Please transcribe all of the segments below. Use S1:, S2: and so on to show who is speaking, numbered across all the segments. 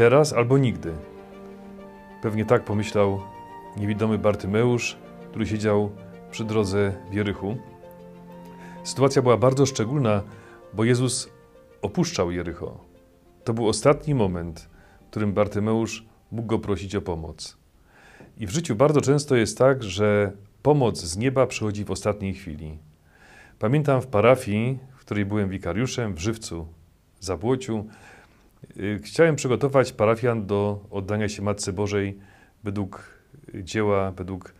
S1: teraz albo nigdy. Pewnie tak pomyślał niewidomy Bartymeusz, który siedział przy drodze w Jerychu. Sytuacja była bardzo szczególna, bo Jezus opuszczał Jericho. To był ostatni moment, w którym Bartymeusz mógł go prosić o pomoc. I w życiu bardzo często jest tak, że pomoc z nieba przychodzi w ostatniej chwili. Pamiętam w parafii, w której byłem wikariuszem, w Żywcu, Zabłociu, chciałem przygotować parafian do oddania się Matce Bożej według dzieła, według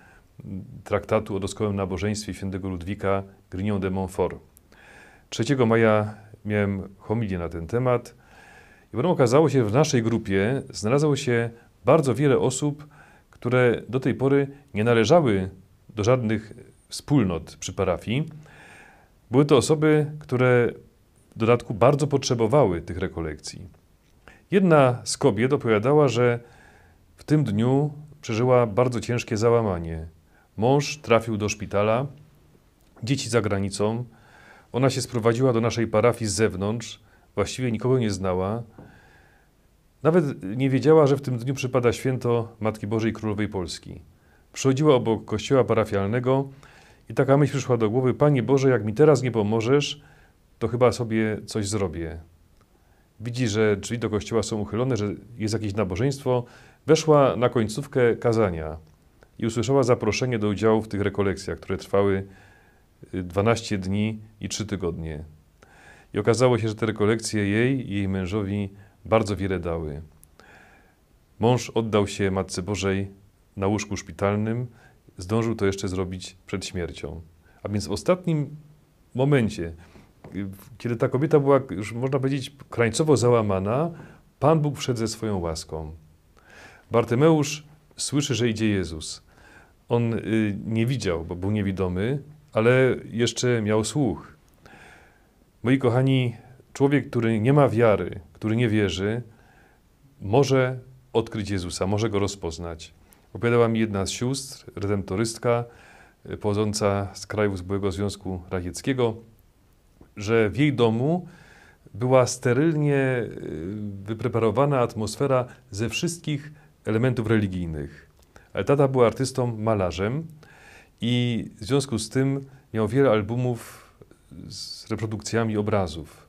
S1: traktatu o doskonałym nabożeństwie świętego Ludwika Grignon de Montfort. 3 maja miałem homilię na ten temat i potem okazało się, że w naszej grupie znalazło się bardzo wiele osób, które do tej pory nie należały do żadnych wspólnot przy parafii. Były to osoby, które w dodatku bardzo potrzebowały tych rekolekcji. Jedna z kobiet opowiadała, że w tym dniu przeżyła bardzo ciężkie załamanie. Mąż trafił do szpitala, dzieci za granicą. Ona się sprowadziła do naszej parafii z zewnątrz, właściwie nikogo nie znała. Nawet nie wiedziała, że w tym dniu przypada święto Matki Bożej Królowej Polski. Przychodziła obok kościoła parafialnego i taka myśl przyszła do głowy: Panie Boże, jak mi teraz nie pomożesz, to chyba sobie coś zrobię. Widzi, że drzwi do kościoła są uchylone, że jest jakieś nabożeństwo. Weszła na końcówkę kazania i usłyszała zaproszenie do udziału w tych rekolekcjach, które trwały 12 dni i 3 tygodnie. I okazało się, że te rekolekcje jej i jej mężowi bardzo wiele dały. Mąż oddał się Matce Bożej na łóżku szpitalnym, zdążył to jeszcze zrobić przed śmiercią. A więc w ostatnim momencie, kiedy ta kobieta była już, można powiedzieć, krańcowo załamana, Pan Bóg wszedł ze swoją łaską. Bartymeusz słyszy, że idzie Jezus. On y, nie widział, bo był niewidomy, ale jeszcze miał słuch. Moi kochani, człowiek, który nie ma wiary, który nie wierzy, może odkryć Jezusa, może go rozpoznać. Opowiadała mi jedna z sióstr, redemptorystka, pochodząca z krajów z byłego Związku Radzieckiego, że w jej domu była sterylnie y, wypreparowana atmosfera ze wszystkich elementów religijnych. Ale tata był artystą, malarzem i w związku z tym miał wiele albumów z reprodukcjami obrazów.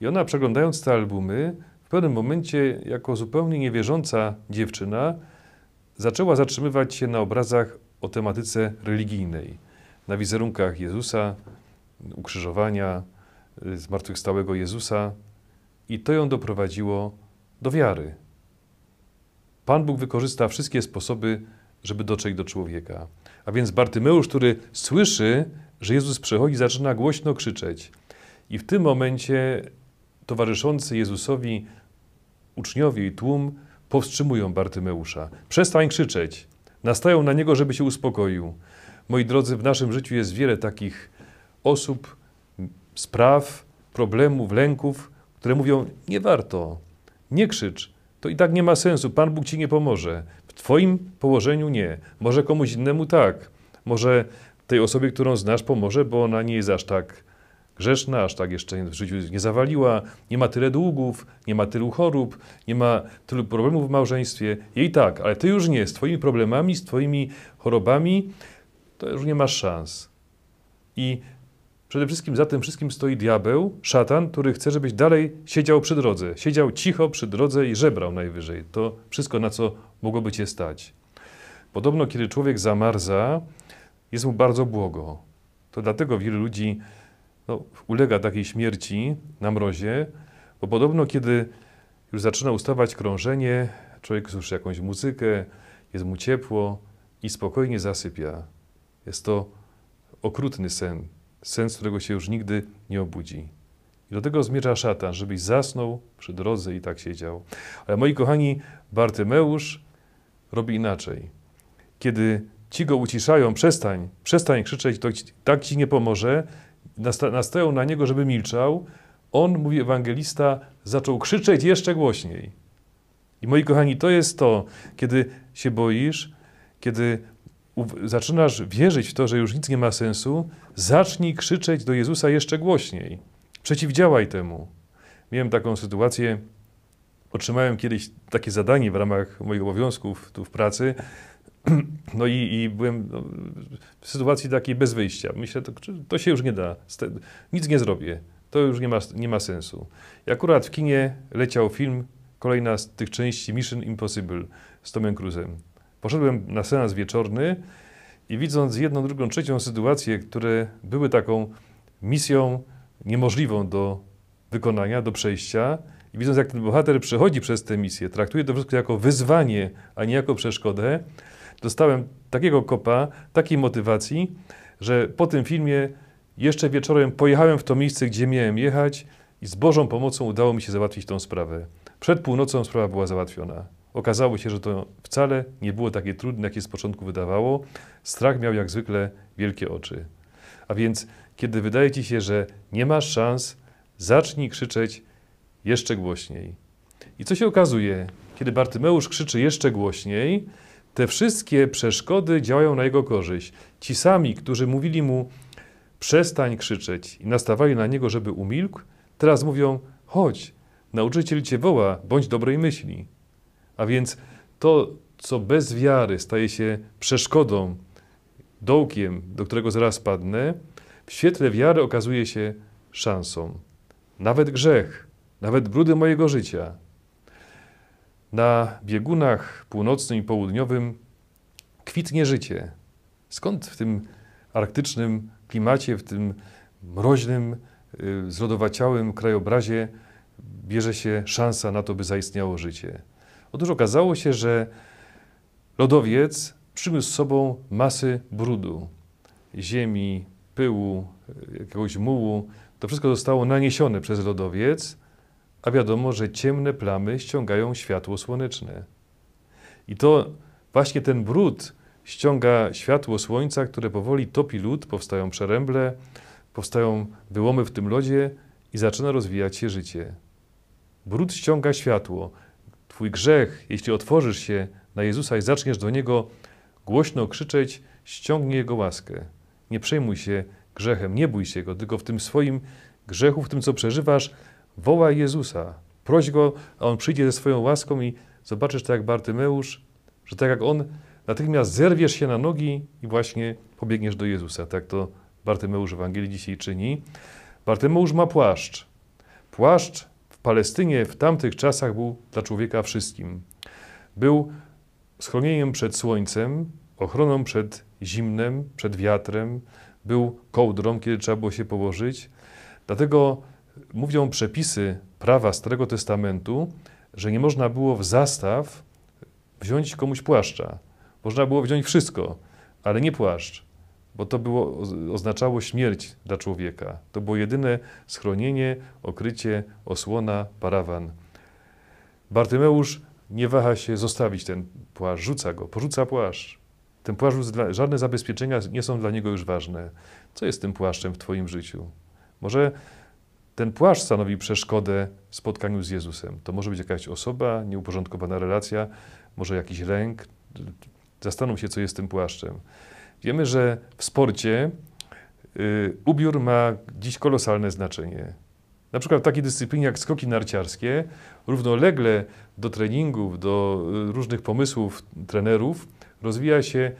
S1: I ona przeglądając te albumy, w pewnym momencie, jako zupełnie niewierząca dziewczyna, zaczęła zatrzymywać się na obrazach o tematyce religijnej, na wizerunkach Jezusa, ukrzyżowania, zmartwychwstałego Jezusa, i to ją doprowadziło do wiary. Pan Bóg wykorzysta wszystkie sposoby, żeby dotrzeć do człowieka. A więc Bartymeusz, który słyszy, że Jezus przechodzi, zaczyna głośno krzyczeć. I w tym momencie towarzyszący Jezusowi uczniowie i tłum powstrzymują Bartymeusza. Przestań krzyczeć. Nastają na niego, żeby się uspokoił. Moi drodzy, w naszym życiu jest wiele takich osób, spraw, problemów, lęków, które mówią: Nie warto, nie krzycz, to i tak nie ma sensu, Pan Bóg ci nie pomoże. W Twoim położeniu nie. Może komuś innemu tak. Może tej osobie, którą znasz, pomoże, bo ona nie jest aż tak grzeszna, aż tak jeszcze w życiu nie zawaliła, nie ma tyle długów, nie ma tylu chorób, nie ma tylu problemów w małżeństwie. Jej tak, ale ty już nie. Z Twoimi problemami, z Twoimi chorobami, to już nie masz szans. I Przede wszystkim za tym wszystkim stoi diabeł, szatan, który chce, żebyś dalej siedział przy drodze. Siedział cicho przy drodze i żebrał najwyżej. To wszystko, na co mogłoby cię stać. Podobno, kiedy człowiek zamarza, jest mu bardzo błogo. To dlatego wielu ludzi no, ulega takiej śmierci na mrozie, bo podobno, kiedy już zaczyna ustawać krążenie, człowiek słyszy jakąś muzykę, jest mu ciepło i spokojnie zasypia. Jest to okrutny sen, sen, z którego się już nigdy nie obudzi. I do tego zmierza szatan, żebyś zasnął przy drodze i tak siedział. Ale moi kochani, Bartymeusz robi inaczej. Kiedy ci go uciszają, przestań, przestań krzyczeć, to tak ci nie pomoże, nastają na niego, żeby milczał, on, mówi ewangelista, zaczął krzyczeć jeszcze głośniej. I moi kochani, to jest to, kiedy się boisz, kiedy zaczynasz wierzyć w to, że już nic nie ma sensu, zacznij krzyczeć do Jezusa jeszcze głośniej. Przeciwdziałaj temu. Miałem taką sytuację, otrzymałem kiedyś takie zadanie w ramach moich obowiązków tu w pracy. No i, i byłem no, w sytuacji takiej bez wyjścia. Myślę, to, to się już nie da. Nic nie zrobię. To już nie ma, nie ma sensu. I akurat w kinie leciał film, kolejna z tych części Mission Impossible z Tomem Cruise'em. Poszedłem na seans wieczorny i widząc jedną, drugą, trzecią sytuację, które były taką misją niemożliwą do wykonania, do przejścia, i widząc, jak ten bohater przechodzi przez tę misję, traktuje to wszystko jako wyzwanie, a nie jako przeszkodę, dostałem takiego kopa, takiej motywacji, że po tym filmie jeszcze wieczorem pojechałem w to miejsce, gdzie miałem jechać i z Bożą pomocą udało mi się załatwić tą sprawę. Przed północą sprawa była załatwiona. Okazało się, że to wcale nie było takie trudne, jak się z początku wydawało. Strach miał jak zwykle wielkie oczy. A więc, kiedy wydaje ci się, że nie masz szans, zacznij krzyczeć jeszcze głośniej. I co się okazuje? Kiedy Bartymeusz krzyczy jeszcze głośniej, te wszystkie przeszkody działają na jego korzyść. Ci sami, którzy mówili mu, przestań krzyczeć i nastawali na niego, żeby umilkł, teraz mówią, chodź, nauczyciel cię woła, bądź dobrej myśli. A więc to, co bez wiary staje się przeszkodą, dołkiem, do którego zaraz padnę, w świetle wiary okazuje się szansą. Nawet grzech, nawet brudy mojego życia. Na biegunach północnym i południowym kwitnie życie. Skąd w tym arktycznym klimacie, w tym mroźnym, y, zlodowaciałym krajobrazie bierze się szansa na to, by zaistniało życie? Otóż okazało się, że lodowiec przyniósł z sobą masy brudu, ziemi, pyłu, jakiegoś mułu. To wszystko zostało naniesione przez lodowiec, a wiadomo, że ciemne plamy ściągają światło słoneczne. I to właśnie ten brud ściąga światło słońca, które powoli topi lód, powstają przeręble, powstają wyłomy w tym lodzie i zaczyna rozwijać się życie. Brud ściąga światło. Twój grzech, jeśli otworzysz się na Jezusa i zaczniesz do Niego głośno krzyczeć, ściągnie Jego łaskę. Nie przejmuj się grzechem, nie bój się Go, tylko w tym swoim grzechu, w tym, co przeżywasz, wołaj Jezusa. Proś Go, a On przyjdzie ze swoją łaską i zobaczysz tak jak Bartymeusz, że tak jak On, natychmiast zerwiesz się na nogi i właśnie pobiegniesz do Jezusa. Tak to Bartymeusz w Ewangelii dzisiaj czyni. Bartymeusz ma płaszcz. Płaszcz Palestynie w tamtych czasach był dla człowieka wszystkim. Był schronieniem przed słońcem, ochroną przed zimnem, przed wiatrem, był kołdrą, kiedy trzeba było się położyć. Dlatego mówią przepisy prawa Starego Testamentu, że nie można było w zastaw wziąć komuś płaszcza. Można było wziąć wszystko, ale nie płaszcz, bo to było, oznaczało śmierć dla człowieka. To było jedyne schronienie, okrycie, osłona, parawan. Bartymeusz nie waha się zostawić ten płaszcz, rzuca go, porzuca płaszcz. Ten płaszcz, żadne zabezpieczenia nie są dla niego już ważne. Co jest tym płaszczem w Twoim życiu? Może ten płaszcz stanowi przeszkodę w spotkaniu z Jezusem. To może być jakaś osoba, nieuporządkowana relacja, może jakiś lęk. Zastanów się, co jest tym płaszczem. Wiemy, że w sporcie y, ubiór ma dziś kolosalne znaczenie. Na przykład w takiej dyscyplinie jak skoki narciarskie, równolegle do treningów, do y, różnych pomysłów trenerów, rozwija się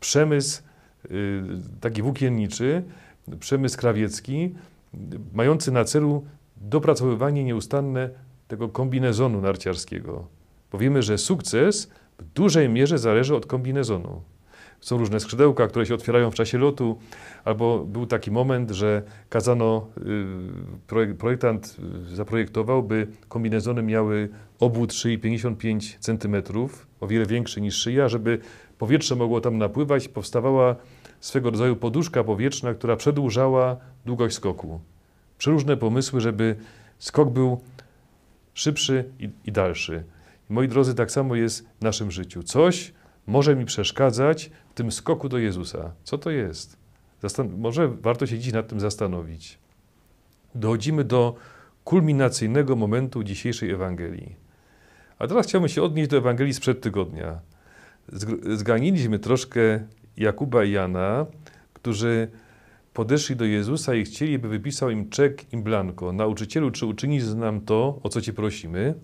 S1: przemysł y, taki włókienniczy, przemysł krawiecki, mający na celu dopracowywanie nieustanne tego kombinezonu narciarskiego. Bo wiemy, że sukces w dużej mierze zależy od kombinezonu. Są różne skrzydełka, które się otwierają w czasie lotu, albo był taki moment, że kazano, y, projektant zaprojektował, by kombinezony miały obwód szyi 55 cm, o wiele większy niż szyja, żeby powietrze mogło tam napływać, powstawała swego rodzaju poduszka powietrzna, która przedłużała długość skoku. Przeróżne pomysły, żeby skok był szybszy i, i dalszy. Moi drodzy, tak samo jest w naszym życiu. Coś może mi przeszkadzać w tym skoku do Jezusa. Co to jest? Zastan może warto się dziś nad tym zastanowić. Dochodzimy do kulminacyjnego momentu dzisiejszej Ewangelii. A teraz chciałbym się odnieść do Ewangelii sprzed tygodnia. Zganiliśmy troszkę Jakuba i Jana, którzy podeszli do Jezusa i chcieli, by wypisał im czek in blanco. Nauczycielu, czy uczynisz nam to, o co Cię prosimy?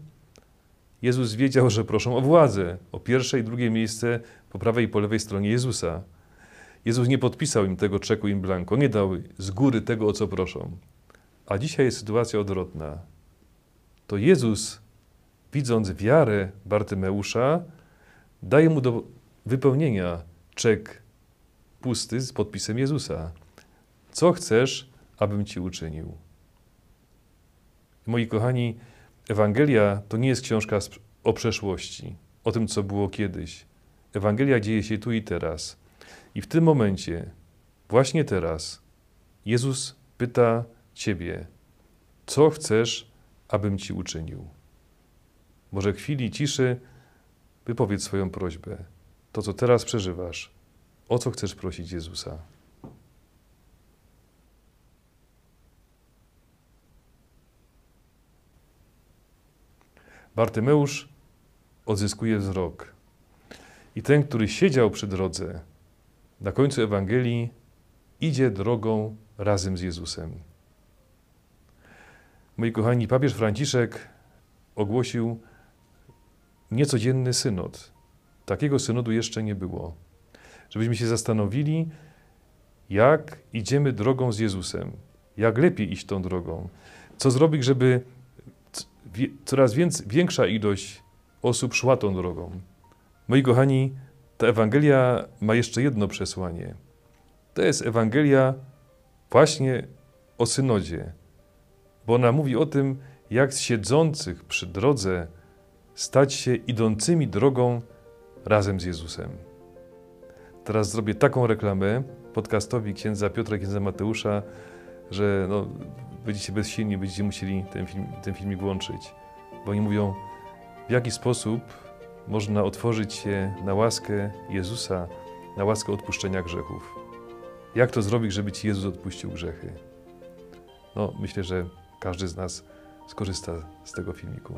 S1: Jezus wiedział, że proszą o władzę, o pierwsze i drugie miejsce po prawej i po lewej stronie Jezusa. Jezus nie podpisał im tego czeku in blanco, nie dał z góry tego, o co proszą. A dzisiaj jest sytuacja odwrotna. To Jezus, widząc wiarę Bartymeusza, daje mu do wypełnienia czek pusty z podpisem Jezusa. Co chcesz, abym ci uczynił? Moi kochani, Ewangelia to nie jest książka o przeszłości, o tym, co było kiedyś. Ewangelia dzieje się tu i teraz. I w tym momencie, właśnie teraz, Jezus pyta Ciebie, co chcesz, abym Ci uczynił? Może chwili ciszy wypowiedz swoją prośbę, to co teraz przeżywasz, o co chcesz prosić Jezusa. Bartymeusz odzyskuje wzrok. I ten, który siedział przy drodze, na końcu Ewangelii idzie drogą razem z Jezusem. Moi kochani, papież Franciszek ogłosił niecodzienny synod. Takiego synodu jeszcze nie było. Żebyśmy się zastanowili, jak idziemy drogą z Jezusem, jak lepiej iść tą drogą, co zrobić, żeby coraz większa ilość osób szła tą drogą. Moi kochani, ta Ewangelia ma jeszcze jedno przesłanie. To jest Ewangelia właśnie o synodzie, bo ona mówi o tym, jak z siedzących przy drodze stać się idącymi drogą razem z Jezusem. Teraz zrobię taką reklamę podcastowi księdza Piotra, księdza Mateusza, że no, będziecie bezsilni, będziecie musieli ten, film, ten filmik włączyć. Bo oni mówią, w jaki sposób można otworzyć się na łaskę Jezusa, na łaskę odpuszczenia grzechów. Jak to zrobić, żeby Ci Jezus odpuścił grzechy? No, myślę, że każdy z nas skorzysta z tego filmiku.